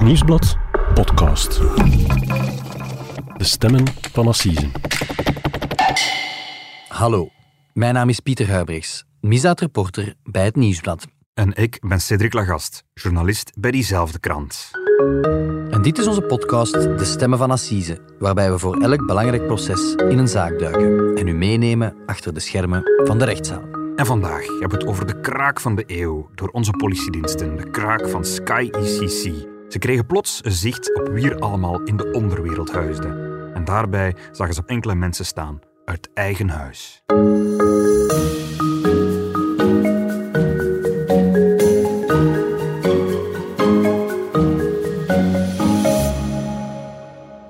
Het Nieuwsblad podcast. De stemmen van Assise. Hallo, mijn naam is Pieter Huibrechts, misdaadreporter bij Het Nieuwsblad. En ik ben Cedric Lagast, journalist bij diezelfde krant. En dit is onze podcast De Stemmen van Assise, waarbij we voor elk belangrijk proces in een zaak duiken en u meenemen achter de schermen van de rechtszaal. En vandaag hebben we het over de kraak van de eeuw door onze politiediensten, de kraak van Sky ECC. Ze kregen plots zicht op wie er allemaal in de onderwereld huisden. En daarbij zagen ze enkele mensen staan uit eigen huis.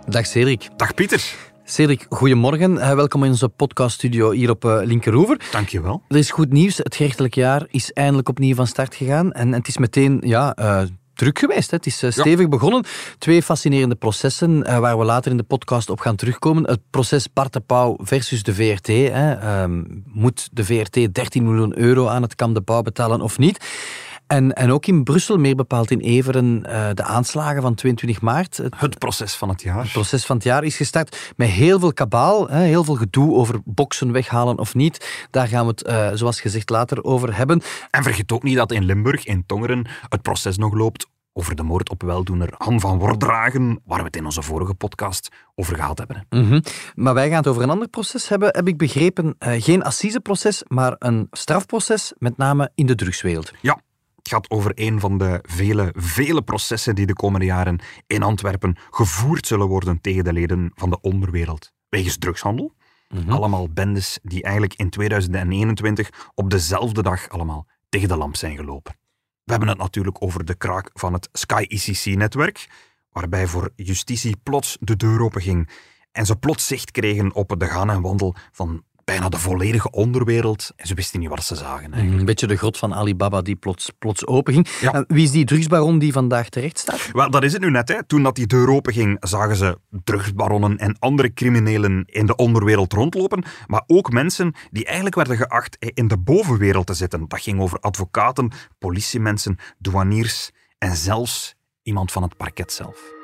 Dag Cedric. Dag Pieter. Cedric, goedemorgen. Uh, welkom in onze podcaststudio hier op uh, Linkeroever. Dankjewel. Er is goed nieuws. Het gerechtelijk jaar is eindelijk opnieuw van start gegaan. En, en het is meteen ja, uh, druk geweest. Hè. Het is stevig ja. begonnen. Twee fascinerende processen waar we later in de podcast op gaan terugkomen. Het proces Bart de Pauw versus de VRT. Hè. Um, moet de VRT 13 miljoen euro aan het Kamp de Pauw betalen of niet? En, en ook in Brussel, meer bepaald in Everen, uh, de aanslagen van 22 maart. Het, het, proces van het jaar. Het proces van het jaar is gestart met heel veel kabaal, hè, heel veel gedoe over boksen weghalen of niet. Daar gaan we het, uh, zoals gezegd, later over hebben. En vergeet ook niet dat in Limburg, in Tongeren, het proces nog loopt over de moord op weldoener Han van Wordragen, waar we het in onze vorige podcast over gehad hebben. Mm -hmm. Maar wij gaan het over een ander proces hebben, heb ik begrepen. Uh, geen assiseproces, maar een strafproces, met name in de drugswereld. Ja, het gaat over een van de vele, vele processen die de komende jaren in Antwerpen gevoerd zullen worden tegen de leden van de onderwereld. Wegens drugshandel. Mm -hmm. Allemaal bendes die eigenlijk in 2021 op dezelfde dag allemaal tegen de lamp zijn gelopen. We hebben het natuurlijk over de kraak van het Sky ICC-netwerk, waarbij voor justitie plots de deur openging en ze plots zicht kregen op de gaan en wandel van bijna de volledige onderwereld. En ze wisten niet wat ze zagen. Eigenlijk. Een beetje de grot van Alibaba die plots, plots openging. Ja. En wie is die drugsbaron die vandaag terecht staat? Wel, dat is het nu net. Hè. Toen dat die deur openging, zagen ze drugsbaronnen en andere criminelen in de onderwereld rondlopen. Maar ook mensen die eigenlijk werden geacht in de bovenwereld te zitten. Dat ging over advocaten, politiemensen, douaniers en zelfs iemand van het parket zelf.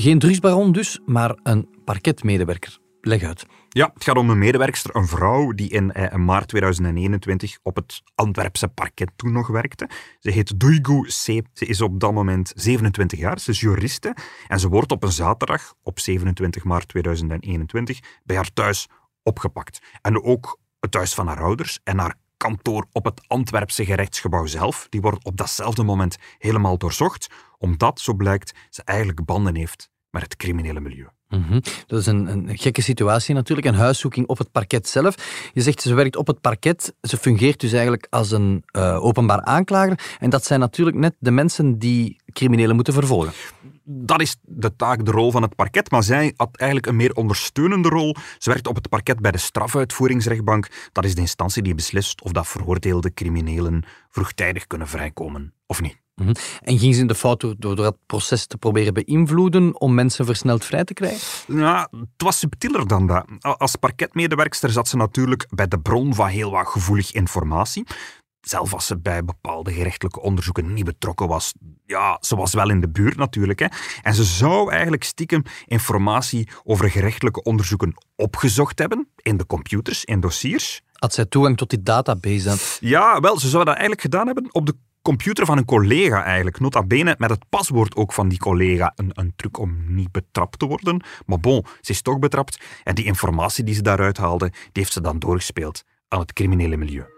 Geen drugsbaron dus, maar een parketmedewerker. Leg uit. Ja, het gaat om een medewerkster, een vrouw die in eh, maart 2021 op het Antwerpse parket toen nog werkte. Ze heet Duygu C. Ze is op dat moment 27 jaar, ze is juriste en ze wordt op een zaterdag, op 27 maart 2021, bij haar thuis opgepakt. En ook het thuis van haar ouders en haar kantoor op het Antwerpse gerechtsgebouw zelf, die wordt op datzelfde moment helemaal doorzocht, omdat, zo blijkt, ze eigenlijk banden heeft met het criminele milieu. -hmm. Dat is een, een, gekke situatie natuurlijk, een huiszoeking op het parket zelf. Je zegt ze werkt op het parket, ze fungeert dus eigenlijk als een uh, openbaar aanklager. En dat zijn natuurlijk net de mensen die criminelen moeten vervolgen. Dat is de taak, de rol van het parket, maar zij had eigenlijk een meer ondersteunende rol. Ze werkt op het parket bij de strafuitvoeringsrechtbank. Dat is de instantie die beslist of dat veroordeelde criminelen vroegtijdig kunnen vrijkomen of niet. -hmm. En ging ze in de fout door, door dat proces te proberen beïnvloeden om mensen versneld vrij te krijgen? Ja, het was subtieler dan dat. Als parketmedewerkster zat ze natuurlijk bij de bron van heel wat gevoelige informatie. Zelf als ze bij bepaalde gerechtelijke onderzoeken niet betrokken was. Ja, ze was wel in de buurt natuurlijk. Hè. En ze zou eigenlijk stiekem informatie over gerechtelijke onderzoeken opgezocht hebben in de computers, in dossiers. Had zij toegang tot die database dan? Ja, wel, ze zou dat eigenlijk gedaan hebben op de computer van een collega eigenlijk. Nota bene met het paswoord ook van die collega. Een, een truc om niet betrapt te worden. Maar bon, ze is toch betrapt. En die informatie die ze daaruit haalde, die heeft ze dan doorgespeeld aan het criminele milieu.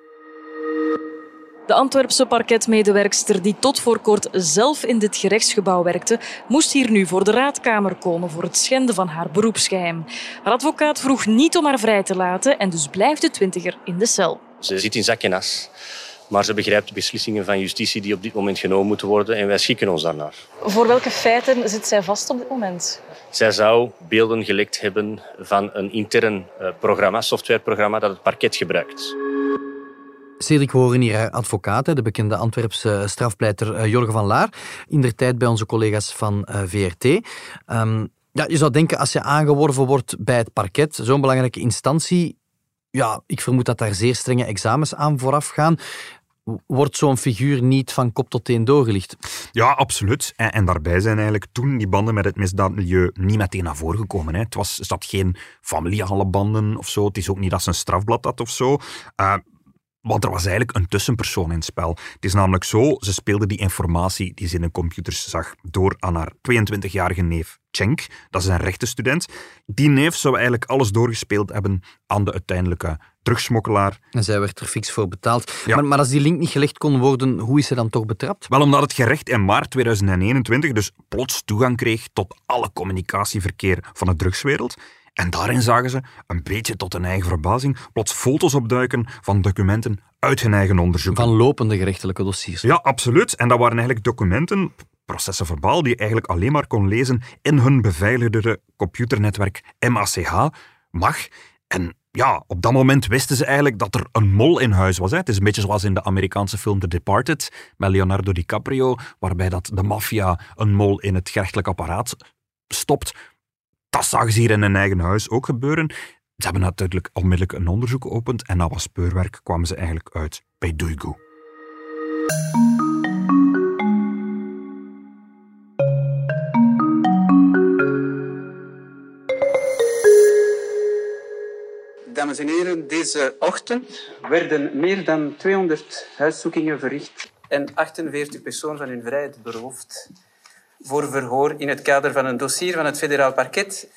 De Antwerpse parketmedewerkster die tot voor kort zelf in dit gerechtsgebouw werkte, moest hier nu voor de raadkamer komen voor het schenden van haar beroepsgeheim. Haar advocaat vroeg niet om haar vrij te laten en dus blijft de twintiger in de cel. Ze zit in zak en as. Maar ze begrijpt de beslissingen van justitie die op dit moment genomen moeten worden en wij schikken ons daarnaar. Voor welke feiten zit zij vast op dit moment? Zij zou beelden gelekt hebben van een intern programma, softwareprogramma dat het parket gebruikt. Cedric, horen hier advocaat, de bekende Antwerpse strafpleiter Jorgen van Laar, in der tijd bij onze collega's van VRT. Um, ja, je zou denken, als je aangeworven wordt bij het parket, zo'n belangrijke instantie, ja, ik vermoed dat daar zeer strenge examens aan vooraf gaan. wordt zo'n figuur niet van kop tot teen doorgelicht. Ja, absoluut. En, daarbij zijn eigenlijk toen die banden met het misdaadmilieu niet meteen naar voren gekomen. Hè. Het was, zat geen familiale banden of zo. Het is ook niet dat ze een strafblad had of zo. Uh, want er was eigenlijk een tussenpersoon in het spel. Het is namelijk zo, ze speelde die informatie die ze in de computers zag door aan haar 22-jarige neef Cenk. Dat is een rechtenstudent. Die neef zou eigenlijk alles doorgespeeld hebben aan de uiteindelijke drugsmokkelaar. En zij werd er fix voor betaald. Maar, maar, als die link niet gelegd kon worden, hoe is ze dan toch betrapt? Wel, omdat het gerecht in maart 2021 dus plots toegang kreeg tot alle communicatieverkeer van de drugswereld. En daarin zagen ze, een beetje tot hun eigen verbazing, plots foto's opduiken van documenten uit hun eigen onderzoek. Van lopende gerechtelijke dossiers. Ja, absoluut. En dat waren eigenlijk documenten, processen verbaal, die je eigenlijk alleen maar kon lezen in hun beveiligde computernetwerk MACH, MAG. En ja, op dat moment wisten ze eigenlijk dat er een mol in huis was. Hè. Het is een beetje zoals in de Amerikaanse film The Departed met Leonardo DiCaprio, waarbij dat de maffia een mol in het gerechtelijk apparaat stopt. Dat zagen ze hier in hun eigen huis ook gebeuren. Ze hebben natuurlijk onmiddellijk een onderzoek geopend en na wat speurwerk kwamen ze eigenlijk uit bij Duigu. Dames en heren, deze ochtend werden meer dan 200 huiszoekingen verricht en 48 personen van hun vrijheid beroofd voor verhoor in het kader van een dossier van het federaal parket.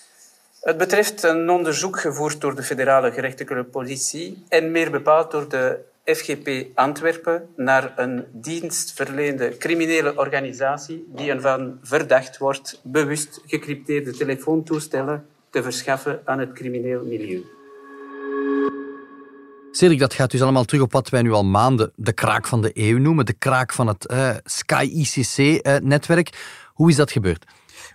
Het betreft een onderzoek gevoerd door de federale gerechtelijke politie en meer bepaald door de FGP Antwerpen naar een dienstverleende criminele organisatie die ervan verdacht wordt bewust gecrypteerde telefoontoestellen te verschaffen aan het crimineel milieu. Cedric, dat gaat dus allemaal terug op wat wij nu al maanden de kraak van de eeuw noemen, de kraak van het uh, Sky ICC-netwerk. Hoe is dat gebeurd?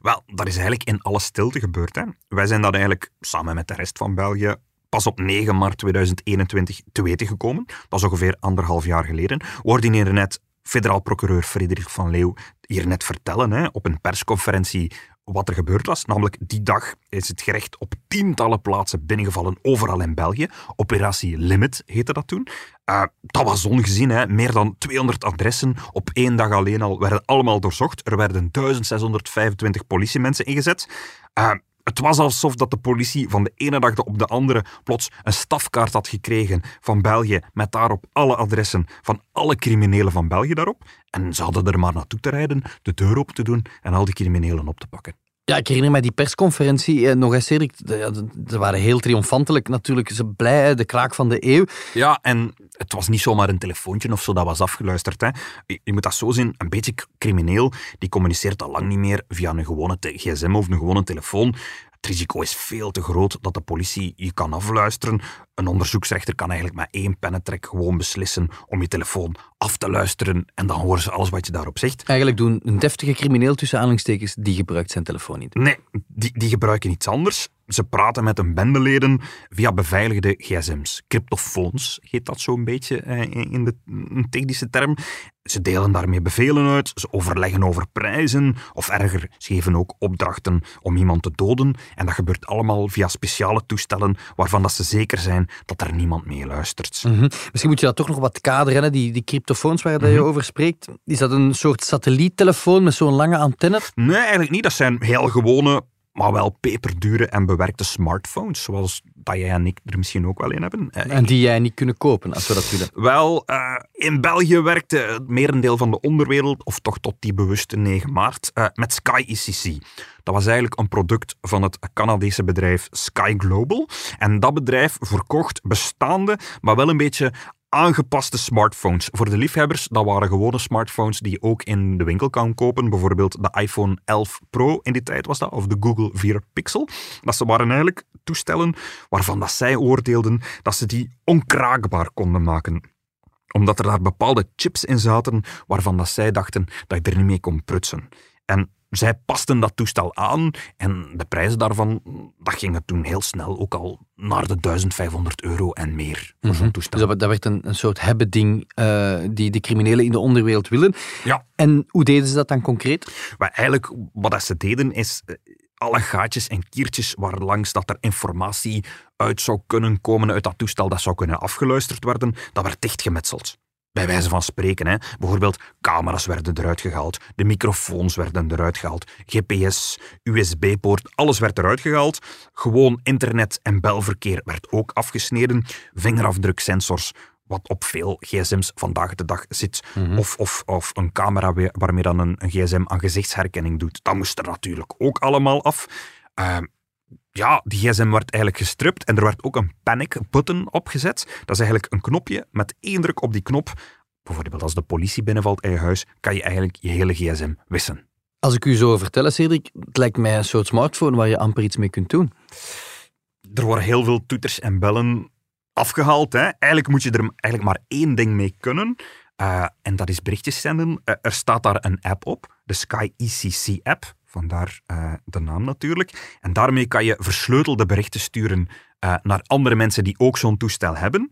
Wel, dat is eigenlijk in alle stilte gebeurd. Hè. Wij zijn dat eigenlijk samen met de rest van België pas op 9 maart 2021 te weten gekomen. Dat is ongeveer anderhalf jaar geleden. Hier net federaal procureur Frederik van Leeuw hier net vertellen hè, op een persconferentie wat er gebeurd was. Namelijk die dag is het gerecht op tientallen plaatsen binnengevallen, overal in België. Operatie Limit heette dat toen. Dat was ongezien, hè. meer dan 200 adressen op één dag alleen al werden allemaal doorzocht. Er werden 1625 politiemensen ingezet. Uh, het was alsof dat de politie van de ene dag op de andere plots een stafkaart had gekregen van België met daarop alle adressen van alle criminelen van België daarop. En ze hadden er maar naartoe te rijden, de deur open te doen en al die criminelen op te pakken. Ja, ik herinner me die persconferentie eh, nog eens. Ze waren heel triomfantelijk natuurlijk. Ze blij, de kraak van de eeuw. Ja, en het was niet zomaar een telefoontje of zo dat was afgeluisterd. Hè. Je moet dat zo zien, een beetje crimineel, die communiceert al lang niet meer via een gewone gsm of een gewone telefoon. Het risico is veel te groot dat de politie je kan afluisteren. Een onderzoeksrechter kan eigenlijk met één pennentrek gewoon beslissen om je telefoon af te luisteren en dan horen ze alles wat je daarop zegt. Eigenlijk doen een deftige crimineel tussen aanhalingstekens, die gebruikt zijn telefoon niet. Nee, die, die gebruiken iets anders. Ze praten met hun bendeleden via beveiligde gsm's. Cryptofoons heet dat zo'n beetje eh, in de technische term. Ze delen daarmee bevelen uit, ze overleggen over prijzen of erger, ze geven ook opdrachten om iemand te doden. En dat gebeurt allemaal via speciale toestellen waarvan dat ze zeker zijn dat er niemand mee luistert. Mhm. Misschien moet je dat toch nog wat kaderen, die, die cryptofoons waar je mhm. over spreekt. Is dat een soort satelliettelefoon met zo'n lange antenne? Nee, eigenlijk niet. Dat zijn heel gewone maar wel peperdure en bewerkte smartphones, zoals dat jij en ik er misschien ook wel in hebben. Eh, en die jij niet kunnen kopen, als we dat willen. Wel, uh, in België werkte het merendeel van de onderwereld, of toch tot die bewuste 9 maart, uh, met Sky ECC. Dat was eigenlijk een product van het Canadese bedrijf Sky Global. En dat bedrijf verkocht bestaande, maar wel een beetje aangepaste smartphones. Voor de liefhebbers, dat waren gewone smartphones die je ook in de winkel kan kopen. Bijvoorbeeld de iPhone 11 Pro in die tijd was dat, of de Google 4 Pixel. Dat ze waren eigenlijk toestellen waarvan dat zij oordeelden dat ze die onkraakbaar konden maken omdat er daar bepaalde chips in zaten waarvan dat zij dachten dat je er niet mee kon prutsen. En zij pasten dat toestel aan en de prijzen daarvan, dat ging toen heel snel ook al naar de 1500 euro en meer voor zo'n mhm. toestel. Dus dat, werd een, een soort hebben-ding uh, die de criminelen in de onderwereld willen. Ja. En hoe deden ze dat dan concreet? Maar eigenlijk, wat ze deden is eh, alle gaatjes en kiertjes waar langs dat er informatie uit zou kunnen komen uit dat toestel, dat zou kunnen afgeluisterd worden, dat werd dichtgemetseld. Bij wijze van spreken. Hè. Bijvoorbeeld camera's werden eruit gehaald, de microfoons werden eruit gehaald, GPS, USB-poort, alles werd eruit gehaald. Gewoon internet en belverkeer werd ook afgesneden. Vingerafdruksensors wat op veel gsm's vandaag de dag zit. of, of, of een camera waar- waarmee dan een, een gsm aan gezichtsherkenning doet. Dat moest er natuurlijk ook allemaal af. Ehm, ja, die gsm werd eigenlijk gestript en er werd ook een panic button opgezet. Dat is eigenlijk een knopje met één druk op die knop. Bijvoorbeeld als de politie binnenvalt in je huis, kan je eigenlijk je hele gsm wissen. Als ik u zo vertel, Cedric, het lijkt mij een soort smartphone waar je amper iets mee kunt doen. Er worden heel veel toeters en bellen afgehaald. Hè. Eigenlijk moet je er eigenlijk maar één ding mee kunnen. eh, en dat is berichtjes zenden. Eh, er staat daar een app op, de Sky ECC app. Vandaar eh, de naam natuurlijk. En daarmee kan je versleutelde berichten sturen eh, naar andere mensen die ook zo'n toestel hebben.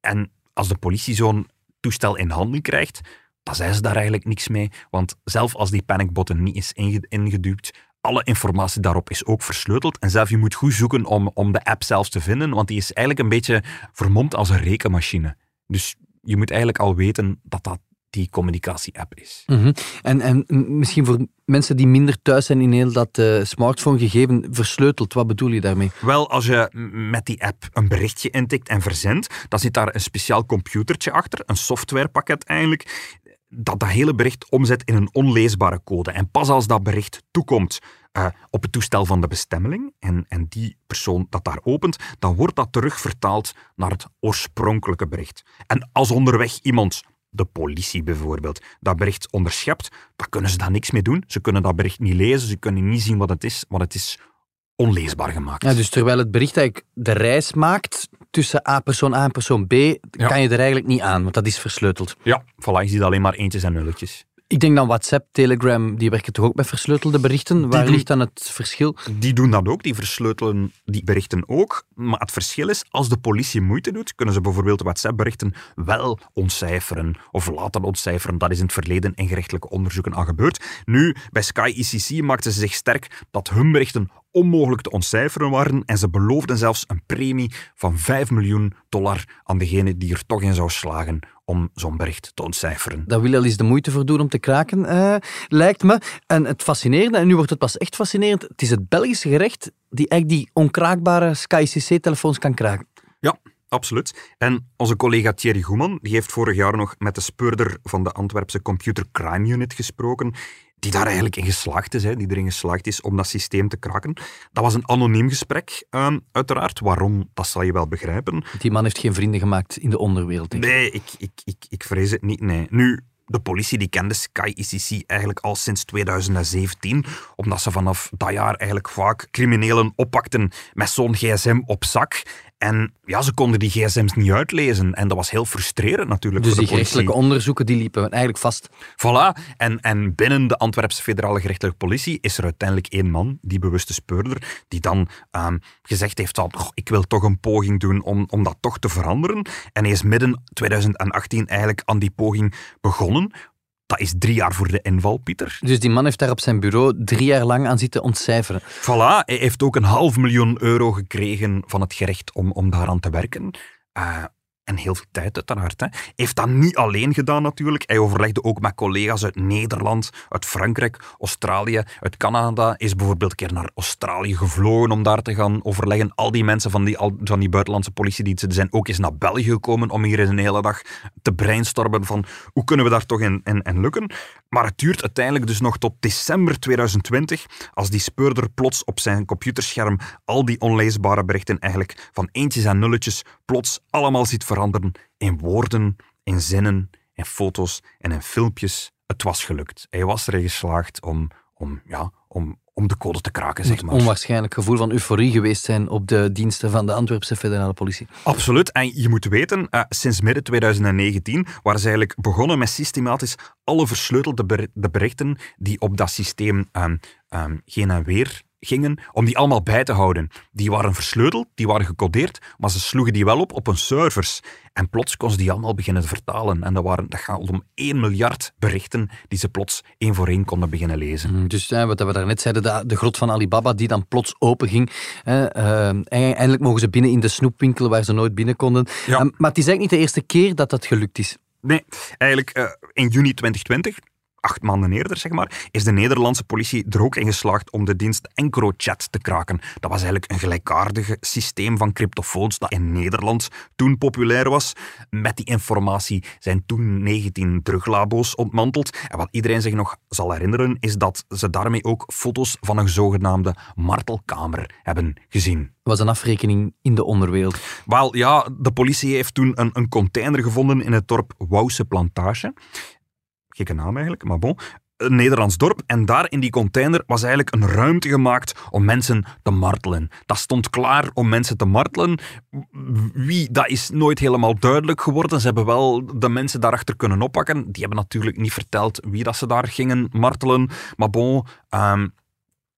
En als de politie zo'n toestel in handen krijgt, dan zijn ze daar eigenlijk niks mee. Want zelf als die panicbutton niet is inge- ingeduwd, alle informatie daarop is ook versleuteld. En zelf, je moet goed zoeken om, om de app zelfs te vinden, want die is eigenlijk een beetje vermomd als een rekenmachine. Dus je moet eigenlijk al weten dat dat die communicatie-app is. Mhm. En, en misschien voor mensen die minder thuis zijn in heel dat eh, smartphone-gegeven versleuteld, wat bedoel je daarmee? Wel, als je met die app een berichtje intikt en verzendt, dan zit daar een speciaal computertje achter, een softwarepakket eigenlijk, dat dat hele bericht omzet in een onleesbare code. En pas als dat bericht toekomt eh, op het toestel van de bestemmeling en, en die persoon dat daar opent, dan wordt dat terugvertaald naar het oorspronkelijke bericht. En als onderweg iemand, de politie bijvoorbeeld, dat bericht onderschept, dan kunnen ze daar niks mee doen. Ze kunnen dat bericht niet lezen, ze kunnen niet zien wat het is, want het is onleesbaar gemaakt. Ja, dus terwijl het bericht eigenlijk de reis maakt tussen A persoon A en persoon B, kan je er eigenlijk niet aan, want dat is versleuteld. Ja, voilà, je ziet alleen maar eentjes en nulletjes. Ik denk dan WhatsApp, Telegram, die werken toch ook met versleutelde berichten? Waar ligt dan het verschil? Die doen dat ook, die versleutelen die berichten ook. Maar het verschil is, als de politie moeite doet, kunnen ze bijvoorbeeld WhatsApp-berichten wel ontcijferen of laten ontcijferen. Dat is in het verleden in gerechtelijke onderzoeken al gebeurd. Nu, bij Sky ICC maakten ze zich sterk dat hun berichten onmogelijk te ontcijferen waren en ze beloofden zelfs een premie van 5 miljoen dollar aan degene die er toch in zou slagen om zo'n bericht te ontcijferen. Daar wil je al eens de moeite voor doen om te kraken, eh, lijkt me. En het fascinerende, en nu wordt het pas echt fascinerend, het is het Belgische gerecht die eigenlijk die onkraakbare Sky CC-telefoons kan kraken. Ja, absoluut. En onze collega Thierry Goeman die heeft vorig jaar nog met de speurder van de Antwerpse Computer Crime Unit gesproken, die daar eigenlijk in geslaagd is, hè, die erin geslaagd is om dat systeem te kraken. Dat was een anoniem gesprek, ehm, uiteraard. Waarom, dat zal je wel begrijpen. Die man heeft geen vrienden gemaakt in de onderwereld. ik. Nee, ik, ik, ik, ik vrees het niet, nee. Nu, de politie die kende Sky ICC eigenlijk al sinds 2017, omdat ze vanaf dat jaar eigenlijk vaak criminelen oppakten met zo'n gsm op zak. En ja, ze konden die gsm's niet uitlezen. En dat was heel frustrerend natuurlijk Dus voor die de politie. gerechtelijke onderzoeken die liepen eigenlijk vast. Voilà. En, en binnen de Antwerpse federale gerechtelijke politie is er uiteindelijk één man, die bewuste speurder, die dan ehm, gezegd heeft van, "Goh, ik wil toch een poging doen om, om dat toch te veranderen. En hij is midden 2018 eigenlijk aan die poging begonnen. Dat is drie jaar voor de inval, Pieter. Dus die man heeft daar op zijn bureau drie jaar lang aan zitten ontcijferen. Voilà, hij heeft ook een half miljoen euro gekregen van het gerecht om, om daaraan te werken. Eh, en heel veel tijd uiteraard. Hè. Heeft dat niet alleen gedaan natuurlijk. Hij overlegde ook met collega's uit Nederland, uit Frankrijk, Australië, uit Canada. Is bijvoorbeeld een keer naar Australië gevlogen om daar te gaan overleggen. Al die mensen van die, van die buitenlandse politiediensten zijn ook eens naar België gekomen om hier een hele dag te brainstormen van hoe kunnen we daar toch in, in, in lukken. Maar het duurt uiteindelijk dus nog tot december 2020, als die speurder plots op zijn computerscherm al die onleesbare berichten eigenlijk van eentjes en nulletjes plots allemaal ziet veranderen in woorden, in zinnen, in foto's en in filmpjes. Het was gelukt. Hij was erin geslaagd om, om, ja, om, om de code te kraken, zeg maar. onwaarschijnlijk gevoel van euforie geweest zijn op de diensten van de Antwerpse federale politie. Absoluut. En je moet weten, eh, sinds midden 2019 waren ze eigenlijk begonnen met systematisch alle versleutelde ber- de berichten die op dat systeem ehm, ehm, geen en weer gingen, om die allemaal bij te houden. Die waren versleuteld, die waren gecodeerd, maar ze sloegen die wel op op hun servers. En plots kon ze die allemaal beginnen te vertalen. En dat, waren, dat gaat om 1 miljard berichten die ze plots één voor één konden beginnen lezen. Dus eh, wat we daarnet zeiden, de, de grot van Alibaba die dan plots open ging. Eh, eh, eindelijk mogen ze binnen in de snoepwinkel waar ze nooit binnen konden. Ja. Eh, maar het is eigenlijk niet de eerste keer dat dat gelukt is. Nee, eigenlijk uh, in juni 2020 acht maanden eerder, zeg maar, is de Nederlandse politie er ook in geslaagd om de dienst EncroChat te kraken. Dat was eigenlijk een gelijkaardig systeem van cryptofoons dat in Nederland toen populair was. Met die informatie zijn toen 19 druglabo's ontmanteld. En wat iedereen zich nog zal herinneren, is dat ze daarmee ook foto's van een zogenaamde martelkamer hebben gezien was een afrekening in de onderwereld. Wel ja, de politie heeft toen een, een container gevonden in het dorp Wouwse Plantage gekke naam eigenlijk, maar bon. Een Nederlands dorp en daar in die container was eigenlijk een ruimte gemaakt om mensen te martelen. Dat stond klaar om mensen te martelen. Wie, dat is nooit helemaal duidelijk geworden. Ze hebben wel de mensen daarachter kunnen oppakken. Die hebben natuurlijk niet verteld wie dat ze daar gingen martelen. Maar bon, um,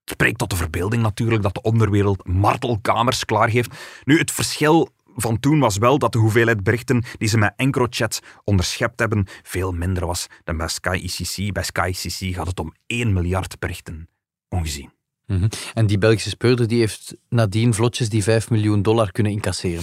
spreekt tot de verbeelding natuurlijk dat de onderwereld martelkamers klaargeeft. Nu, het verschil van toen was wel dat de hoeveelheid berichten die ze met EncroChat onderschept hebben veel minder was dan bij Sky ICC. Bij Sky ICC gaat het om 1 miljard berichten. Ongezien. Mhm. En die Belgische speurder die heeft nadien vlotjes die 5 miljoen dollar kunnen incasseren.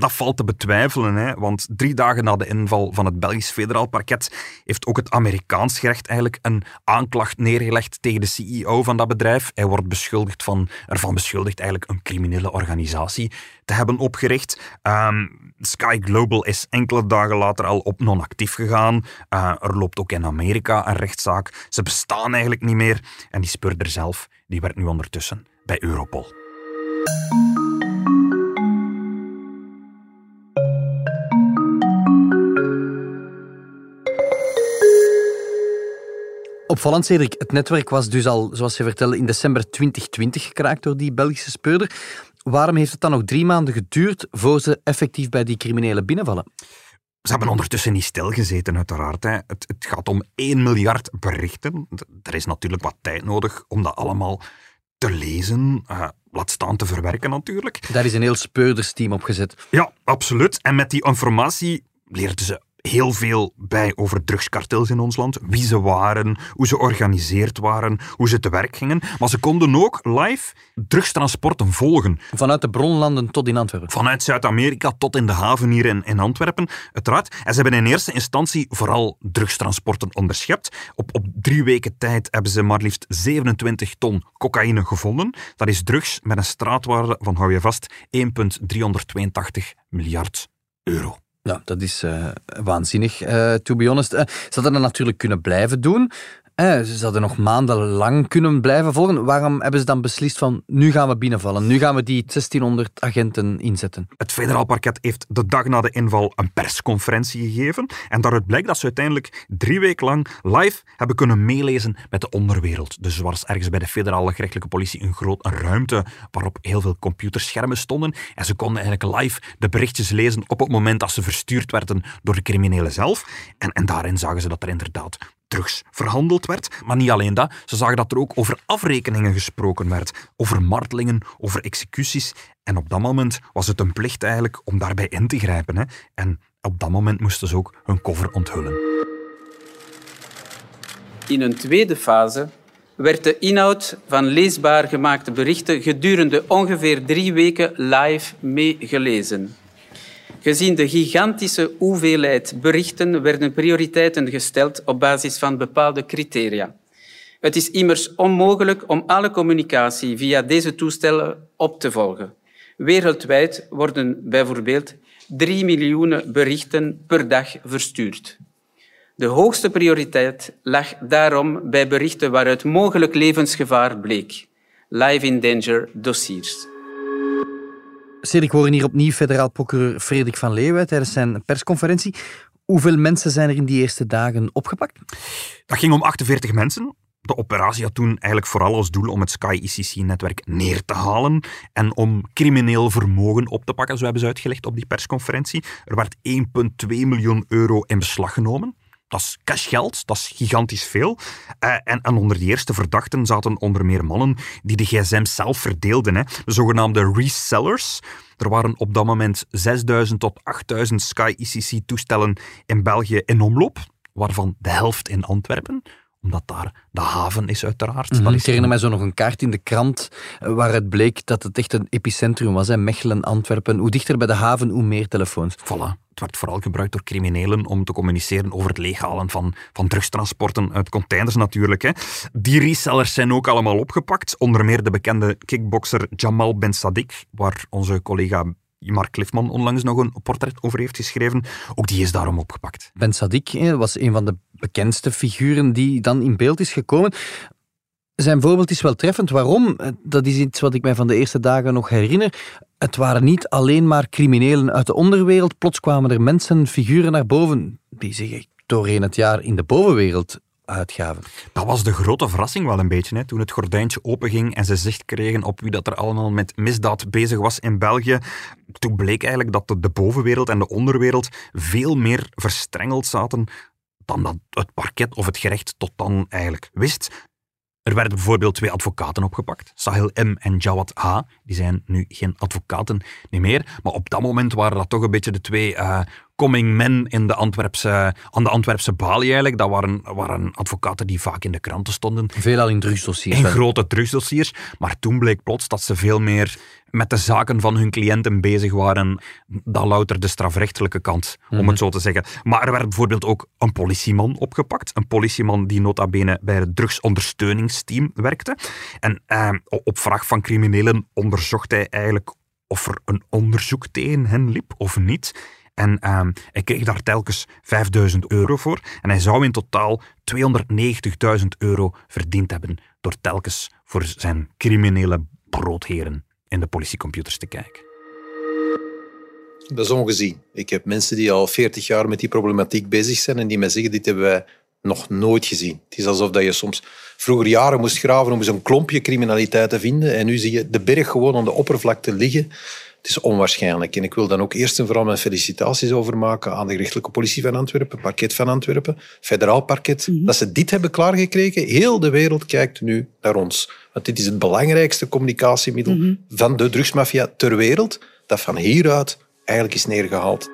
Dat valt te betwijfelen, hè? want drie dagen na de inval van het Belgisch federaal parket heeft ook het Amerikaans gerecht eigenlijk een aanklacht neergelegd tegen de CEO van dat bedrijf. Hij wordt beschuldigd van, ervan beschuldigd eigenlijk een criminele organisatie te hebben opgericht. Ehm, Sky Global is enkele dagen later al op non-actief gegaan. Uh, er loopt ook in Amerika een rechtszaak. Ze bestaan eigenlijk niet meer. En die speurder zelf, die werkt nu ondertussen bij Europol. Opvallend, Cedric. Het netwerk was dus al, zoals je vertelde, in december 2020 gekraakt door die Belgische speurder. Waarom heeft het dan nog drie maanden geduurd voor ze effectief bij die criminelen binnenvallen? Ze hebben ondertussen niet stilgezeten, uiteraard. Hè. Het, het, gaat om 1 miljard berichten. Er is natuurlijk wat tijd nodig om dat allemaal te lezen, uh, laat staan te verwerken natuurlijk. Daar is een heel speurdersteam op gezet. Ja, absoluut. En met die informatie leerden ze heel veel bij over drugskartels in ons land. Wie ze waren, hoe ze georganiseerd waren, hoe ze te werk gingen. Maar ze konden ook live drugstransporten volgen. Vanuit de bronlanden tot in Antwerpen. Vanuit Zuid-Amerika tot in de haven hier in, in Antwerpen, uiteraard. En ze hebben in eerste instantie vooral drugstransporten onderschept. Op, op drie weken tijd hebben ze maar liefst 27 ton cocaïne gevonden. Dat is drugs met een straatwaarde van, hou je vast, 1,382 miljard euro. Ja, dat is uh, waanzinnig, uh, to be honest. Uh, ze hadden dat natuurlijk kunnen blijven doen. Eh, ze hadden nog maandenlang kunnen blijven volgen. Waarom hebben ze dan beslist van nu gaan we binnenvallen? Nu gaan we die 1600 agenten inzetten? Het federaal parket heeft de dag na de inval een persconferentie gegeven. En daaruit blijkt dat ze uiteindelijk drie weken lang live hebben kunnen meelezen met de onderwereld. Dus er was ergens bij de federale gerechtelijke politie een grote ruimte waarop heel veel computerschermen stonden. En ze konden eigenlijk live de berichtjes lezen op het moment dat ze verstuurd werden door de criminelen zelf. En, en daarin zagen ze dat er inderdaad drugs verhandeld werd. Maar niet alleen dat, ze zagen dat er ook over afrekeningen gesproken werd, over martelingen, over executies. En op dat moment was het een plicht eigenlijk om daarbij in te grijpen. Hè. En op dat moment moesten ze ook hun cover onthullen. In een tweede fase werd de inhoud van leesbaar gemaakte berichten gedurende ongeveer drie weken live meegelezen. Gezien de gigantische hoeveelheid berichten werden prioriteiten gesteld op basis van bepaalde criteria. Het is immers onmogelijk om alle communicatie via deze toestellen op te volgen. Wereldwijd worden bijvoorbeeld 3 miljoen berichten per dag verstuurd. De hoogste prioriteit lag daarom bij berichten waaruit mogelijk levensgevaar bleek. Live in danger dossiers. Cedric, horen hier opnieuw federaal procureur Frederik van Leeuwen tijdens zijn persconferentie. Hoeveel mensen zijn er in die eerste dagen opgepakt? Dat ging om 48 mensen. De operatie had toen eigenlijk vooral als doel om het Sky ICC-netwerk neer te halen en om crimineel vermogen op te pakken, zo hebben ze uitgelegd op die persconferentie. Er werd 1,2 miljoen euro in beslag genomen. Dat is cashgeld, dat is gigantisch veel. Uh, en, onder die eerste verdachten zaten onder meer mannen die de gsm zelf verdeelden. Hè. De zogenaamde resellers. Er waren op dat moment 6000 tot 8000 Sky ICC-toestellen in België in omloop, waarvan de helft in Antwerpen. Omdat daar de haven is uiteraard. Mm is Ik herinner mij zo nog een kaart in de krant waaruit bleek dat het echt een epicentrum was. Hè. Mechelen, Antwerpen. Hoe dichter bij de haven, hoe meer telefoons. Voilà. Het werd vooral gebruikt door criminelen om te communiceren over het leeghalen van, van drugstransporten uit containers natuurlijk. Hè. Die resellers zijn ook allemaal opgepakt. Onder meer de bekende kickbokser Jamal Ben Sadiq, waar onze collega Mark Cliffman onlangs nog een portret over heeft geschreven. Ook die is daarom opgepakt. Ben Sadiq hè, was een van de bekendste figuren die dan in beeld is gekomen. Zijn voorbeeld is wel treffend. Waarom? Eh, Dat is iets wat ik mij van de eerste dagen nog herinner. Het waren niet alleen maar criminelen uit de onderwereld. Plots kwamen er mensen, figuren naar boven, die zich doorheen het jaar in de bovenwereld uitgaven. Dat was de grote verrassing wel een beetje, hè, toen het gordijntje openging en ze zicht kregen op wie dat er allemaal met misdaad bezig was in België. Toen bleek eigenlijk dat de, de bovenwereld en de onderwereld veel meer verstrengeld zaten dan dat het parket of het gerecht tot dan eigenlijk wist. Er werden bijvoorbeeld twee advocaten opgepakt, Sahil M. en Jawad H. Die zijn nu geen advocaten niet meer, maar op dat moment waren dat toch een beetje de twee eh, coming men in de Antwerpse, aan de Antwerpse balie eigenlijk. Dat waren, waren advocaten die vaak in de kranten stonden, Veelal in drugsdossiers. in grote drugsdossiers. Maar toen bleek plots dat ze veel meer met de zaken van hun cliënten bezig waren dan louter de strafrechtelijke kant, om het zo te zeggen. Maar er werd bijvoorbeeld ook een politieman opgepakt. Een politieman die nota bene bij het drugsondersteuningsteam werkte. En eh, op vraag van criminelen onderzocht hij eigenlijk of er een onderzoek tegen hen liep of niet. En ehm, hij kreeg daar telkens 5000 euro voor. En hij zou in totaal 290.000 euro verdiend hebben door telkens voor zijn criminele broodheren in de politiecomputers te kijken. Dat is ongezien. Ik heb mensen die al 40 jaar met die problematiek bezig zijn en die mij zeggen, dit hebben wij nog nooit gezien. Het is alsof dat je soms vroeger jaren moest graven om eens een klompje criminaliteit te vinden en nu zie je de berg gewoon aan de oppervlakte liggen. Het is onwaarschijnlijk. En ik wil dan ook eerst en vooral mijn felicitaties overmaken aan de gerechtelijke politie van Antwerpen, parket van Antwerpen, federaal parket, dat ze dit hebben klaargekregen. Heel de wereld kijkt nu naar ons. Want dit is het belangrijkste communicatiemiddel van de drugsmafia ter wereld, dat van hieruit eigenlijk is neergehaald.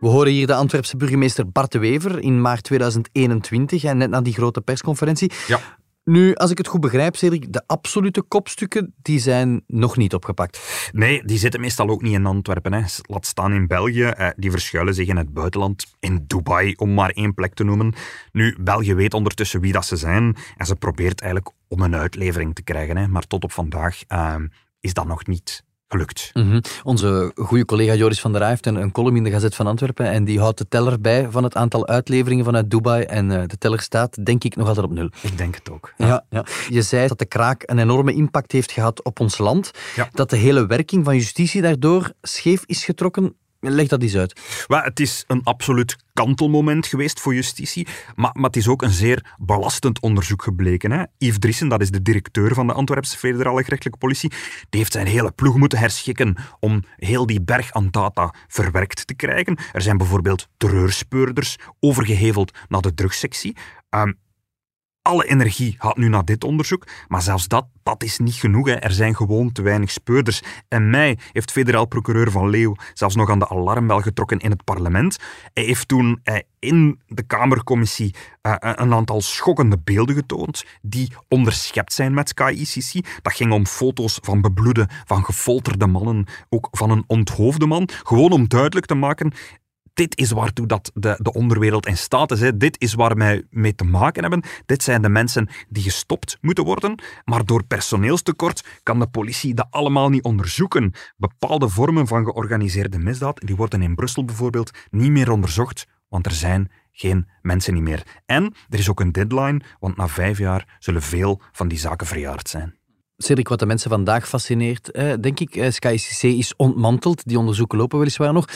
We horen hier de Antwerpse burgemeester Bart de Wever in maart 2021, en net na die grote persconferentie. Ja. Nu, als ik het goed begrijp, Cedric, de absolute kopstukken die zijn nog niet opgepakt. Nee, die zitten meestal ook niet in Antwerpen. Hè. Laat staan in België. Eh, die verschuilen zich in het buitenland. In Dubai, om maar één plek te noemen. Nu, België weet ondertussen wie dat ze zijn. En ze probeert eigenlijk om een uitlevering te krijgen. Hè. Maar tot op vandaag eh, is dat nog niet gelukt. Mhm. Onze goede collega Joris van der Rij heeft een, een column in de Gazet van Antwerpen en die houdt de teller bij van het aantal uitleveringen vanuit Dubai en eh, de teller staat, denk ik, nog altijd op nul. Ik denk het ook. Ja. Ja, Je zei dat de kraak een enorme impact heeft gehad op ons land, Ja. dat de hele werking van justitie daardoor scheef is getrokken. Leg dat eens uit. Wel, het is een absoluut kantelmoment geweest voor justitie, maar, maar het is ook een zeer belastend onderzoek gebleken. Hè? Yves Driessen, dat is de directeur van de Antwerpse federale gerechtelijke politie, die heeft zijn hele ploeg moeten herschikken om heel die berg aan data verwerkt te krijgen. Er zijn bijvoorbeeld terreurspeurders overgeheveld naar de drugssectie. Ehm, alle energie gaat nu naar dit onderzoek, maar zelfs dat, dat is niet genoeg. Hè. Er zijn gewoon te weinig speurders. En mij heeft federaal procureur Van Leeuw zelfs nog aan de alarmbel getrokken in het parlement. Hij heeft toen eh, in de Kamercommissie eh, een aantal schokkende beelden getoond die onderschept zijn met KICC. Dat ging om foto's van bebloede, van gefolterde mannen, ook van een onthoofde man. Gewoon om duidelijk te maken, dit is waartoe dat de, de onderwereld in staat is. Dit is waar wij mee te maken hebben. Dit zijn de mensen die gestopt moeten worden. Maar door personeelstekort kan de politie dat allemaal niet onderzoeken. Bepaalde vormen van georganiseerde misdaad, die worden in Brussel bijvoorbeeld niet meer onderzocht, want er zijn geen mensen niet meer. En er is ook een deadline, want na vijf jaar zullen veel van die zaken verjaard zijn. Cedric, wat de mensen vandaag fascineert, denk ik, eh, SkyCC is ontmanteld. Die onderzoeken lopen weliswaar nog.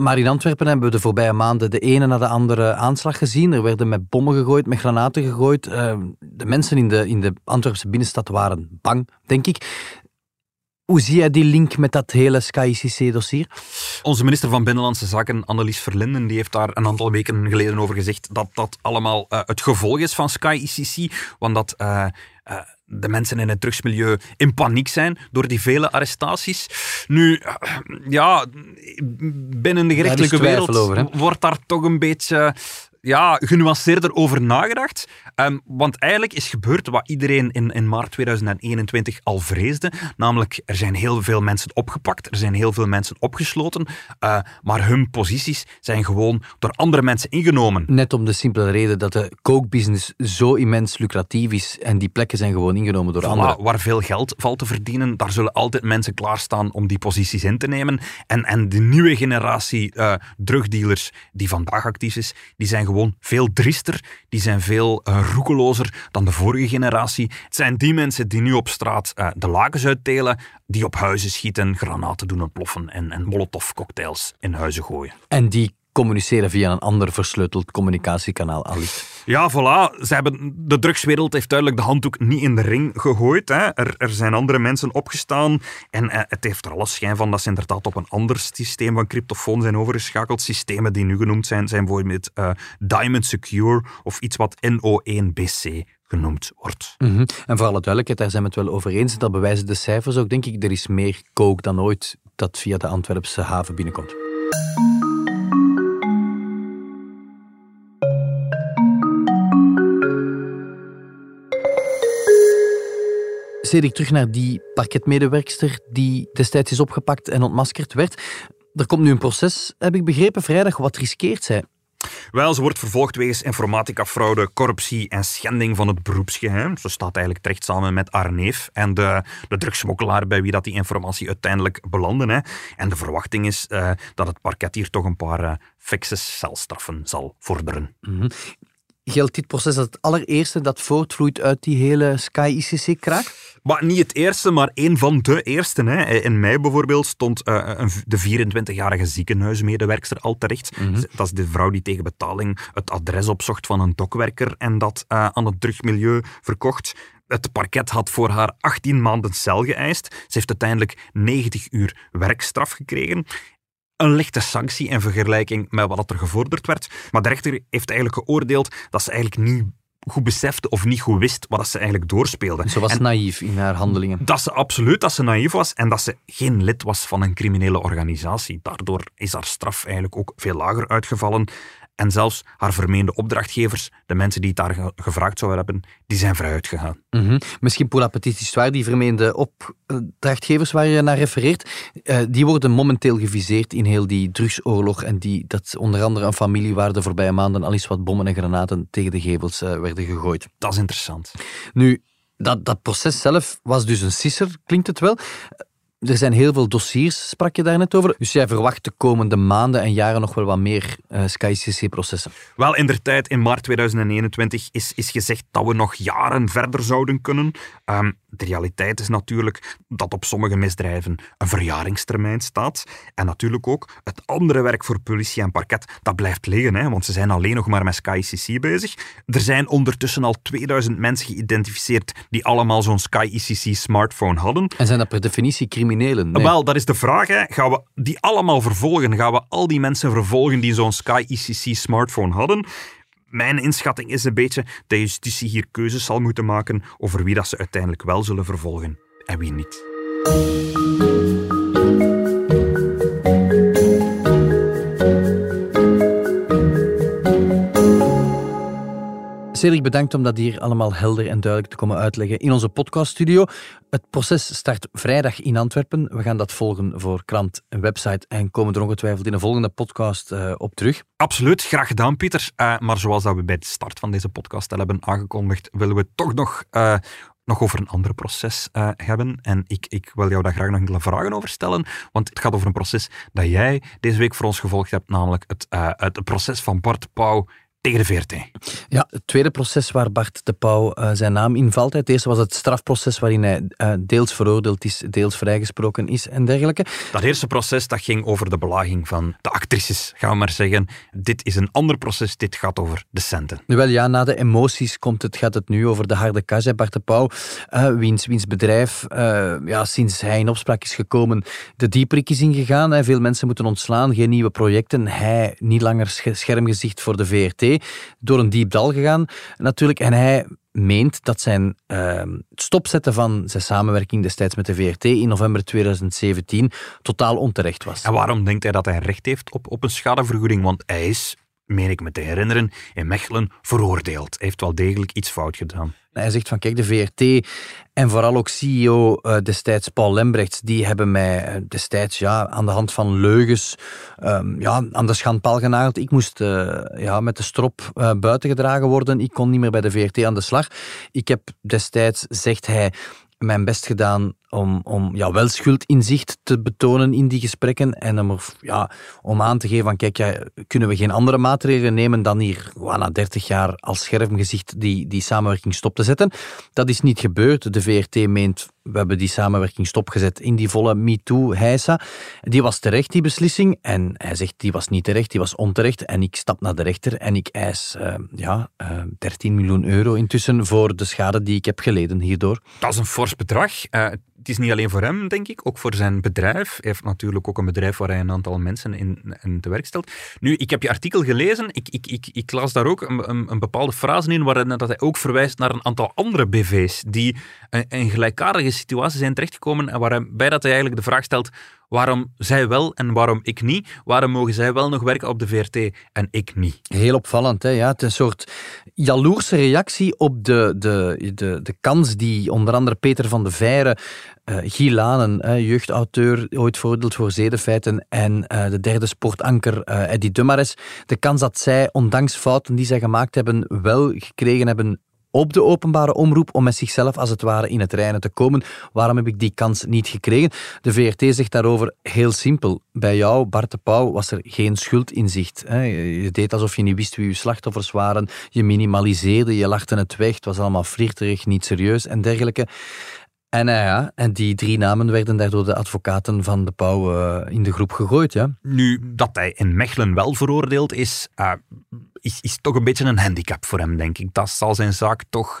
Maar in Antwerpen hebben we de voorbije maanden de ene na de andere aanslag gezien. Er werden met bommen gegooid, met granaten gegooid. Eh, de mensen in de, in de Antwerpse binnenstad waren bang, denk ik. Hoe zie jij die link met dat hele SkyCC-dossier? Onze minister van Binnenlandse Zaken, Annelies Verlinden, die heeft daar een aantal weken geleden over gezegd dat dat allemaal eh, het gevolg is van Sky ICC, want dat eh, de mensen in het drugsmilieu in paniek zijn door die vele arrestaties. Nu, ja, binnen de gerechtelijke wereld over, wordt daar toch een beetje ja, genuanceerder over nagedacht. Ehm, want eigenlijk is gebeurd wat iedereen in, in maart 2021 al vreesde. Namelijk, er zijn heel veel mensen opgepakt, er zijn heel veel mensen opgesloten, uh, maar hun posities zijn gewoon door andere mensen ingenomen. Net om de simpele reden dat de coke-business zo immens lucratief is en die plekken zijn gewoon ingenomen door voilà, anderen. Waar veel geld valt te verdienen, daar zullen altijd mensen klaarstaan om die posities in te nemen. En, en de nieuwe generatie uh, drugdealers die vandaag actief is, die zijn gewoon veel driester, die zijn veel uh, roekelozer dan de vorige generatie. Het zijn die mensen die nu op straat uh, de lakens uitdelen, die op huizen schieten, granaten doen ontploffen en, en molotovcocktails in huizen gooien. En die communiceren via een ander versleuteld communicatiekanaal, allicht. Ja, voilà. Ze hebben, de drugswereld heeft duidelijk de handdoek niet in de ring gegooid. Hè. Er, er zijn andere mensen opgestaan. En eh, het heeft er alle schijn van dat ze inderdaad op een ander systeem van cryptofoon zijn overgeschakeld. Systemen die nu genoemd zijn, zijn bijvoorbeeld uh, Diamond Secure of iets wat NO1BC genoemd wordt. -hmm. En voor alle duidelijkheid, daar zijn we het wel over eens. Dat bewijzen de cijfers ook, denk ik. Er is meer coke dan ooit dat via de Antwerpse haven binnenkomt. Cedric, terug naar die parketmedewerkster die destijds is opgepakt en ontmaskerd werd. Er komt nu een proces, heb ik begrepen, vrijdag. Wat riskeert zij? Wel, ze wordt vervolgd wegens informaticafraude, corruptie en schending van het beroepsgeheim. Ze staat eigenlijk terecht samen met haar neef en de, de drugsmokkelaar bij wie dat die informatie uiteindelijk belandde. Hè. En de verwachting is uh, dat het parket hier toch een paar uh, fikse celstraffen zal vorderen. Mm -hmm. Geldt dit proces als het allereerste dat voortvloeit uit die hele Sky ICC-kraak? Maar niet het eerste, maar een van de eerste. Hè. In mei bijvoorbeeld stond uh, een, de 24-jarige ziekenhuismedewerkster al terecht. Mm -hmm. Dat is de vrouw die tegen betaling het adres opzocht van een dokwerker en dat uh, aan het drugsmilieu verkocht. Het parket had voor haar 18 maanden cel geëist. Ze heeft uiteindelijk 90 uur werkstraf gekregen een lichte sanctie in vergelijking met wat er gevorderd werd. Maar de rechter heeft eigenlijk geoordeeld dat ze eigenlijk niet goed besefte of niet goed wist wat ze eigenlijk doorspeelde. Ze was en naïef in haar handelingen. Dat ze absoluut dat ze naïef was en dat ze geen lid was van een criminele organisatie. Daardoor is haar straf eigenlijk ook veel lager uitgevallen. En zelfs haar vermeende opdrachtgevers, de mensen die het daar ge gevraagd zouden hebben, die zijn vrijuit gegaan. Mm -hmm. Misschien pour la petite histoire, die vermeende opdrachtgevers waar je naar refereert, uh, die worden momenteel geviseerd in heel die drugsoorlog en die, dat onder andere een familie waar de voorbije maanden al eens wat bommen en granaten tegen de gevels uh, werden gegooid. Dat is interessant. Nu, dat, dat proces zelf was dus een sisser, klinkt het wel. Er zijn heel veel dossiers, sprak je daar net over. Dus jij verwacht de komende maanden en jaren nog wel wat meer uh, SkyCC-processen? Wel, in der tijd, in maart 2021, is, is gezegd dat we nog jaren verder zouden kunnen. Um, de realiteit is natuurlijk dat op sommige misdrijven een verjaringstermijn staat. En natuurlijk ook het andere werk voor politie en parket, dat blijft liggen, hè, want ze zijn alleen nog maar met SkyCC bezig. Er zijn ondertussen al 2000 mensen geïdentificeerd die allemaal zo'n SkyCC-smartphone hadden. En zijn dat per definitie criminelen? Nee. Wel, dat is de vraag. Hè. Gaan we die allemaal vervolgen? Gaan we al die mensen vervolgen die zo'n SkyCC-smartphone hadden? Mijn inschatting is een beetje dat justitie hier keuzes zal moeten maken over wie dat ze uiteindelijk wel zullen vervolgen en wie niet. Cedric, bedankt om dat hier allemaal helder en duidelijk te komen uitleggen in onze podcaststudio. Het proces start vrijdag in Antwerpen. We gaan dat volgen voor krant en website en komen er ongetwijfeld in een volgende podcast uh, op terug. Absoluut, graag gedaan Pieter. Uh, maar zoals dat we bij de start van deze podcast al hebben aangekondigd, willen we toch nog... Uh, nog over een ander proces hebben. En ik, ik wil jou daar graag nog enkele vragen over stellen. Want het gaat over een proces dat jij deze week voor ons gevolgd hebt, namelijk het, het proces van Bart Pauw tegen de VRT. Ja, het tweede proces waar Bart de Pauw uh, zijn naam invalt. Het eerste was het strafproces waarin hij uh, deels veroordeeld is, deels vrijgesproken is en dergelijke. Dat eerste proces dat ging over de belaging van de actrices, gaan we maar zeggen. Dit is een ander proces, dit gaat over de centen. Nu wel, ja, na de emoties komt het, gaat het nu over de harde cash. Bart de Pauw, uh, wiens, wiens bedrijf, ja, sinds hij in opspraak is gekomen, de dieperik is ingegaan. Hè. Veel mensen moeten ontslaan, geen nieuwe projecten. Hij niet langer schermgezicht voor de VRT door een diep dal gegaan natuurlijk. En hij meent dat zijn uh, stopzetten van zijn samenwerking destijds met de VRT in november 2017 totaal onterecht was. En waarom denkt hij dat hij recht heeft op, op een schadevergoeding? Want hij is meen ik me te herinneren, in Mechelen veroordeeld. Hij heeft wel degelijk iets fout gedaan. Hij zegt van kijk, de VRT en vooral ook CEO uh, destijds Paul Lembrechts, die hebben mij uh, destijds ja, aan de hand van leugens um, ja, aan de schandpaal genageld. Ik moest uh, ja, met de strop buiten gedragen worden. Ik kon niet meer bij de VRT aan de slag. Ik heb destijds, zegt hij, mijn best gedaan om, om ja, wel schuldinzicht te betonen in die gesprekken en om, ja, om aan te geven van kijk, ja, kunnen we geen andere maatregelen nemen dan hier na 30 jaar als schermgezicht die, die samenwerking stop te zetten. Dat is niet gebeurd. De VRT meent we hebben die samenwerking stopgezet in die volle MeToo-heisa. Die was terecht, die beslissing. En hij zegt, die was niet terecht, die was onterecht. En ik stap naar de rechter en ik eis uh, ja, uh, eh, 13 miljoen euro intussen voor de schade die ik heb geleden hierdoor. Dat is een fors bedrag. Uh, het is niet alleen voor hem, denk ik, ook voor zijn bedrijf. Hij heeft natuurlijk ook een bedrijf waar hij een aantal mensen in, in te werk stelt. Nu, ik heb je artikel gelezen. Ik, ik, ik, ik las daar ook een, een, een bepaalde frase in waarin dat hij ook verwijst naar een aantal andere BV's die in gelijkaardige situaties zijn terechtgekomen en waarbij dat hij eigenlijk de vraag stelt waarom zij wel en waarom ik niet? Waarom mogen zij wel nog werken op de VRT en ik niet? Heel opvallend, hè? Ja, het is een soort jaloerse reactie op de, de, de, de kans die onder andere Peter van de Veire, uh, Guy jeugdauteur, ooit veroordeeld voor zedenfeiten, en uh, de derde sportanker uh, Eddie Dumares, de kans dat zij, ondanks fouten die zij gemaakt hebben, wel gekregen hebben op de openbare omroep om met zichzelf als het ware in het reinen te komen. Waarom heb ik die kans niet gekregen? De VRT zegt daarover heel simpel. Bij jou, Bart de Pauw, was er geen schuldinzicht. Je deed alsof je niet wist wie je slachtoffers waren. Je minimaliseerde, je lachte het weg. Het was allemaal flirterig, niet serieus en dergelijke. En, uh, ja, en die drie namen werden daardoor de advocaten van de Pauw uh, in de groep gegooid. Ja. Nu, dat hij in Mechelen wel veroordeeld is, uh, is, is toch een beetje een handicap voor hem, denk ik. Dat zal zijn zaak toch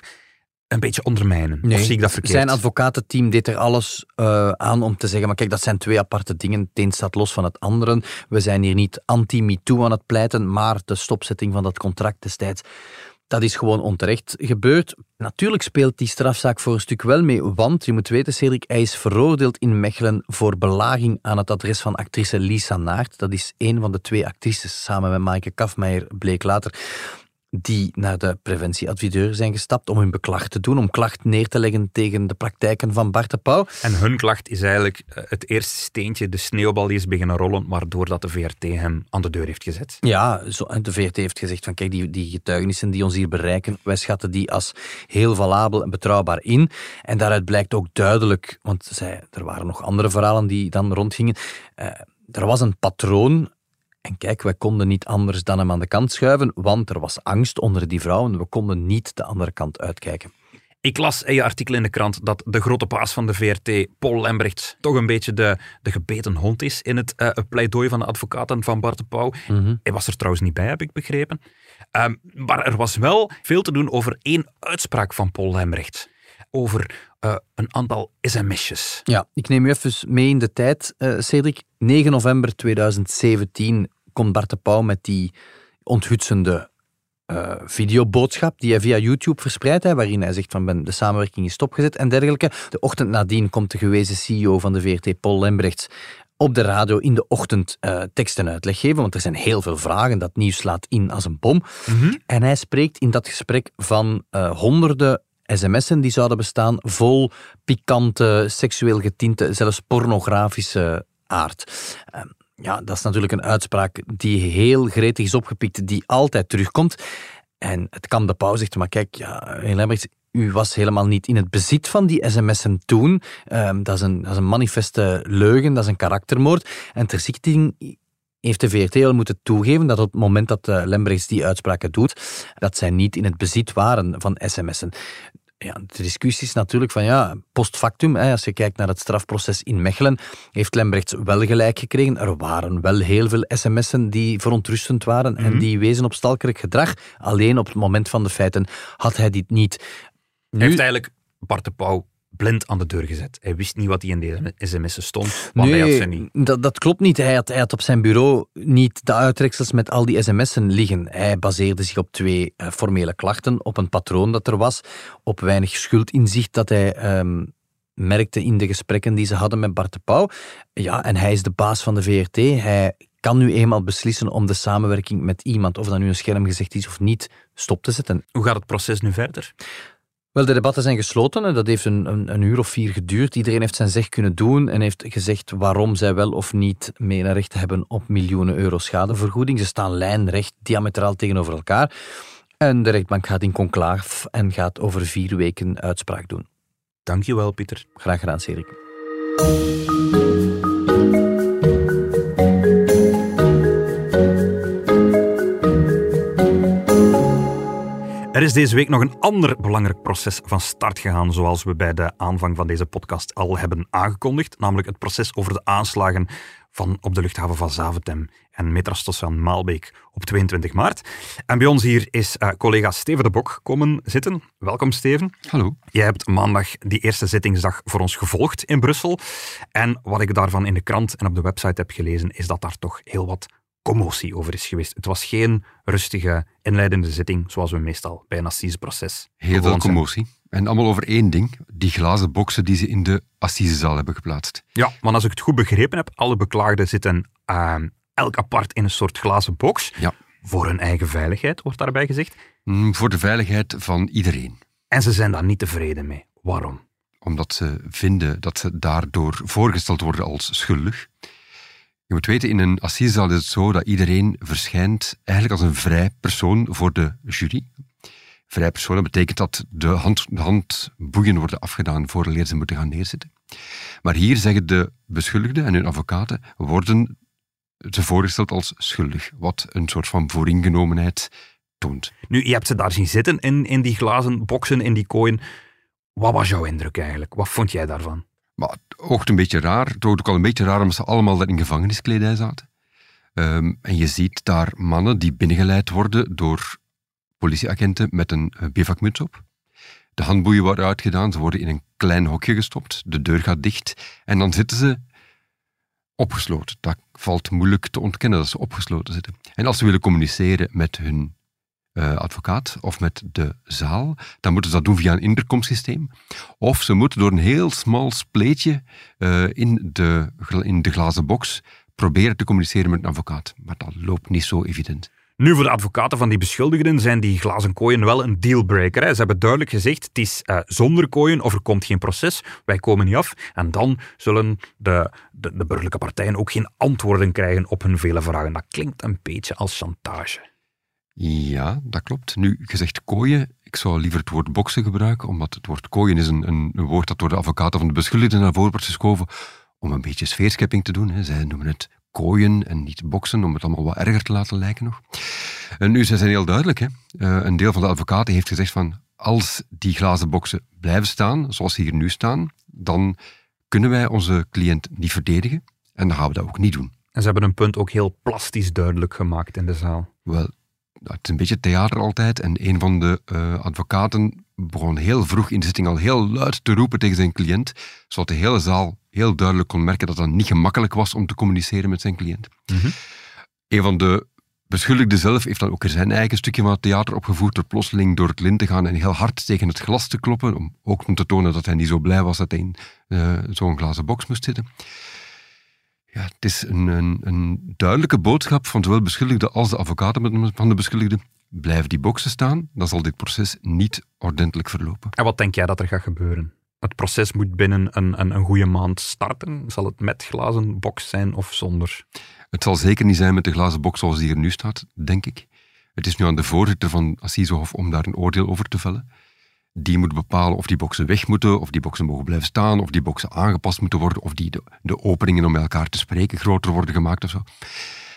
een beetje ondermijnen. Nee, of zie ik dat verkeerd? Zijn advocatenteam deed er alles uh, aan om te zeggen, maar kijk, dat zijn twee aparte dingen. Het een staat los van het andere. We zijn hier niet anti-MeToo aan het pleiten, maar de stopzetting van dat contract destijds dat is gewoon onterecht gebeurd. Natuurlijk speelt die strafzaak voor een stuk wel mee, want je moet weten, Cedric, hij is veroordeeld in Mechelen voor belaging aan het adres van actrice Lisa Naert. Dat is een van de twee actrices, samen met Maaike Kafmeijer, bleek later die naar de preventieadviseur zijn gestapt om hun beklag te doen, om klacht neer te leggen tegen de praktijken van Bart de Pauw. En hun klacht is eigenlijk eh, het eerste steentje, de sneeuwbal die is beginnen rollen, waardoor dat de VRT hem aan de deur heeft gezet. Ja, zo, de VRT heeft gezegd van kijk, die, die getuigenissen die ons hier bereiken, wij schatten die als heel valabel en betrouwbaar in. En daaruit blijkt ook duidelijk, want zij, er waren nog andere verhalen die dan rondgingen, uh, er was een patroon en kijk, wij konden niet anders dan hem aan de kant schuiven, want er was angst onder die vrouwen. We konden niet de andere kant uitkijken. Ik las in je artikel in de krant dat de grote paas van de VRT, Paul Lembrecht, toch een beetje de, de gebeten hond is in het uh, pleidooi van de advocaten van Bart de Pauw. Mhm. Hij was er trouwens niet bij, heb ik begrepen. Um, maar er was wel veel te doen over één uitspraak van Paul Lembrecht. Over uh, een aantal sms'jes. Ja, ik neem u even mee in de tijd, uh, Cedric. 9 november 2017 komt Bart de Pauw met die onthutsende uh, videoboodschap die hij via YouTube verspreidt, hè, waarin hij zegt van ben, de samenwerking is stopgezet en dergelijke. De ochtend nadien komt de gewezen CEO van de VRT, Paul Lembrechts, op de radio in de ochtend uh, tekst en uitleg geven, want er zijn heel veel vragen. Dat nieuws slaat in als een bom. Mhm. En hij spreekt in dat gesprek van uh, honderden sms'en die zouden bestaan, vol pikante, seksueel getinte, zelfs pornografische aard. Ehm, ja, dat is natuurlijk een uitspraak die heel gretig is opgepikt, die altijd terugkomt. En het kan de pauze zegt, maar kijk, ja, Lemmerts, u was helemaal niet in het bezit van die sms'en toen. Um, dat, is een, dat is een manifeste leugen, dat is een karaktermoord. En ter zichting heeft de VRT al moeten toegeven dat op het moment dat uh, Lembrechts die uitspraken doet, dat zij niet in het bezit waren van sms'en ja, de discussie is natuurlijk van ja, post factum, hè, als je kijkt naar het strafproces in Mechelen, heeft Lembrechts wel gelijk gekregen. Er waren wel heel veel sms'en die verontrustend waren en mhm. die wezen op stalkerig gedrag. Alleen op het moment van de feiten had hij dit niet. Nu, heeft eigenlijk Bart de Pauw blind aan de deur gezet. Hij wist niet wat hij in deze sms'en stond, want nee, hij had ze niet. Dat, dat klopt niet. Hij had, hij had op zijn bureau niet de uittreksels met al die sms'en liggen. Hij baseerde zich op twee uh, formele klachten, op een patroon dat er was, op weinig schuldinzicht dat hij... Um, merkte in de gesprekken die ze hadden met Bart de Pauw. Ja, en hij is de baas van de VRT. Hij kan nu eenmaal beslissen om de samenwerking met iemand, of dat nu een schermgezicht is of niet, stop te zetten. Hoe gaat het proces nu verder? Wel, de debatten zijn gesloten en dat heeft een, een, een, uur of vier geduurd. Iedereen heeft zijn zeg kunnen doen en heeft gezegd waarom zij wel of niet meer recht hebben op miljoenen euro schadevergoeding. Ze staan lijnrecht, diametraal tegenover elkaar. En de rechtbank gaat in conclaaf en gaat over vier weken uitspraak doen. Dankjewel, Pieter. Graag gedaan, Serik. Er is deze week nog een ander belangrijk proces van start gegaan, zoals we bij de aanvang van deze podcast al hebben aangekondigd, namelijk het proces over de aanslagen van op de luchthaven van Zaventem en metrostation Maalbeek op 22 maart. En bij ons hier is uh, collega Steven de Bok komen zitten. Welkom Steven. Hallo. Jij hebt maandag die eerste zittingsdag voor ons gevolgd in Brussel. En wat ik daarvan in de krant en op de website heb gelezen, is dat daar toch heel wat commotie over is geweest. Het was geen rustige, inleidende zitting, zoals we meestal bij een assiseproces Heel veel commotie. En allemaal over één ding, die glazen boksen die ze in de assisezaal hebben geplaatst. Ja, want als ik het goed begrepen heb, alle beklaagden zitten uh, elk apart in een soort glazen box. Ja. Voor hun eigen veiligheid, wordt daarbij gezegd. Mm, voor de veiligheid van iedereen. En ze zijn daar niet tevreden mee. Waarom? Omdat ze vinden dat ze daardoor voorgesteld worden als schuldig. Je moet weten, in een assisezaal is het zo dat iedereen verschijnt eigenlijk als een vrij persoon voor de jury. Vrij persoon, dat betekent dat de, hand, de handboeien worden afgedaan voordat ze moeten gaan neerzitten. Maar hier zeggen de beschuldigden en hun advocaten worden ze voorgesteld als schuldig, wat een soort van vooringenomenheid toont. Nu, je hebt ze daar zien zitten in, in die glazen boksen, in die kooien. Wat was jouw indruk eigenlijk? Wat vond jij daarvan? Maar oogt een beetje raar. Het oogt ook al een beetje raar omdat ze allemaal daar in gevangeniskledij zaten. Um, en je ziet daar mannen die binnengeleid worden door politieagenten met een bivakmuts op. De handboeien worden uitgedaan, ze worden in een klein hokje gestopt, de deur gaat dicht en dan zitten ze opgesloten. Dat valt moeilijk te ontkennen dat ze opgesloten zitten. En als ze willen communiceren met hun uh, advocaat of met de zaal, dan moeten ze dat doen via een intercomsysteem. Of ze moeten door een heel smal spleetje uh, in, de, in de glazen box proberen te communiceren met een advocaat. Maar dat loopt niet zo evident. Nu, voor de advocaten van die beschuldigden zijn die glazen kooien wel een dealbreaker. Ze hebben duidelijk gezegd, het is uh, zonder kooien of er komt geen proces, wij komen niet af. En dan zullen de, de, de burgerlijke partijen ook geen antwoorden krijgen op hun vele vragen. Dat klinkt een beetje als chantage. Ja, dat klopt. Nu, gezegd kooien, ik zou liever het woord boksen gebruiken, omdat het woord kooien is een, een, een woord dat door de advocaten van de beschuldigden naar voren wordt geschoven om een beetje sfeerschepping te doen. Hè. Zij noemen het kooien en niet boksen, om het allemaal wat erger te laten lijken nog. En nu, zij zijn heel duidelijk. Hè. Uh, een deel van de advocaten heeft gezegd van, als die glazen boksen blijven staan, zoals ze hier nu staan, dan kunnen wij onze cliënt niet verdedigen en dan gaan we dat ook niet doen. En ze hebben een punt ook heel plastisch duidelijk gemaakt in de zaal. Wel, het is een beetje theater altijd. En een van de uh, advocaten begon heel vroeg in de zitting al heel luid te roepen tegen zijn cliënt, zodat de hele zaal heel duidelijk kon merken dat het niet gemakkelijk was om te communiceren met zijn cliënt. Mm -hmm. Een van de beschuldigden zelf heeft dan ook er zijn eigen stukje van het theater opgevoerd door plotseling door het lint te gaan en heel hard tegen het glas te kloppen, om ook om te tonen dat hij niet zo blij was dat hij in uh, zo'n glazen box moest zitten. Ja, het is een, een, een, duidelijke boodschap van zowel beschuldigde als de advocaten van de beschuldigde. Blijven die boksen staan, dan zal dit proces niet ordentelijk verlopen. En wat denk jij dat er gaat gebeuren? Het proces moet binnen een, een, een goede maand starten. Zal het met glazen box zijn of zonder? Het zal zeker niet zijn met de glazen box zoals die er nu staat, denk ik. Het is nu aan de voorzitter van Assisehof om daar een oordeel over te vellen die moet bepalen of die boxen weg moeten, of die boxen mogen blijven staan, of die boxen aangepast moeten worden, of die de, openingen om elkaar te spreken groter worden gemaakt of zo.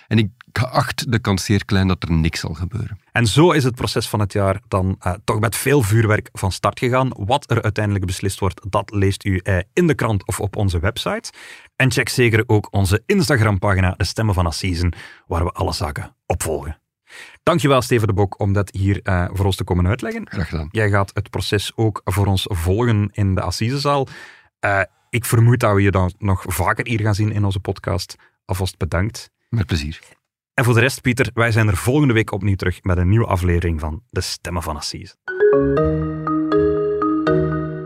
En ik acht de kans zeer klein dat er niks zal gebeuren. En zo is het proces van het jaar dan uh, toch met veel vuurwerk van start gegaan. Wat er uiteindelijk beslist wordt, dat leest u uh, in de krant of op onze website. En check zeker ook onze Instagram-pagina, De Stemmen van Assisen, waar we alle zaken opvolgen. Dankjewel, Steven de Bok, om dat hier uh, voor ons te komen uitleggen. Graag gedaan. Jij gaat het proces ook voor ons volgen in de Assisezaal. Uh, ik vermoed dat we je dan nog vaker hier gaan zien in onze podcast. Alvast bedankt. Met plezier. En voor de rest, Pieter, wij zijn er volgende week opnieuw terug met een nieuwe aflevering van De Stemmen van Assise.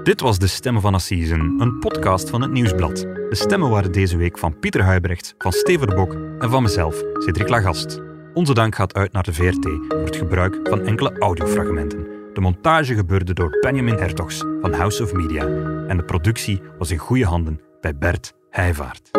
Dit was De Stemmen van Assisen, een podcast van het Nieuwsblad. De stemmen waren deze week van Pieter Huibrecht, van Steven de Bok en van mezelf, Cedric Lagast. Onze dank gaat uit naar de VRT voor het gebruik van enkele audiofragmenten. De montage gebeurde door Benjamin Hertogs van House of Media en de productie was in goede handen bij Bert Heijvaart.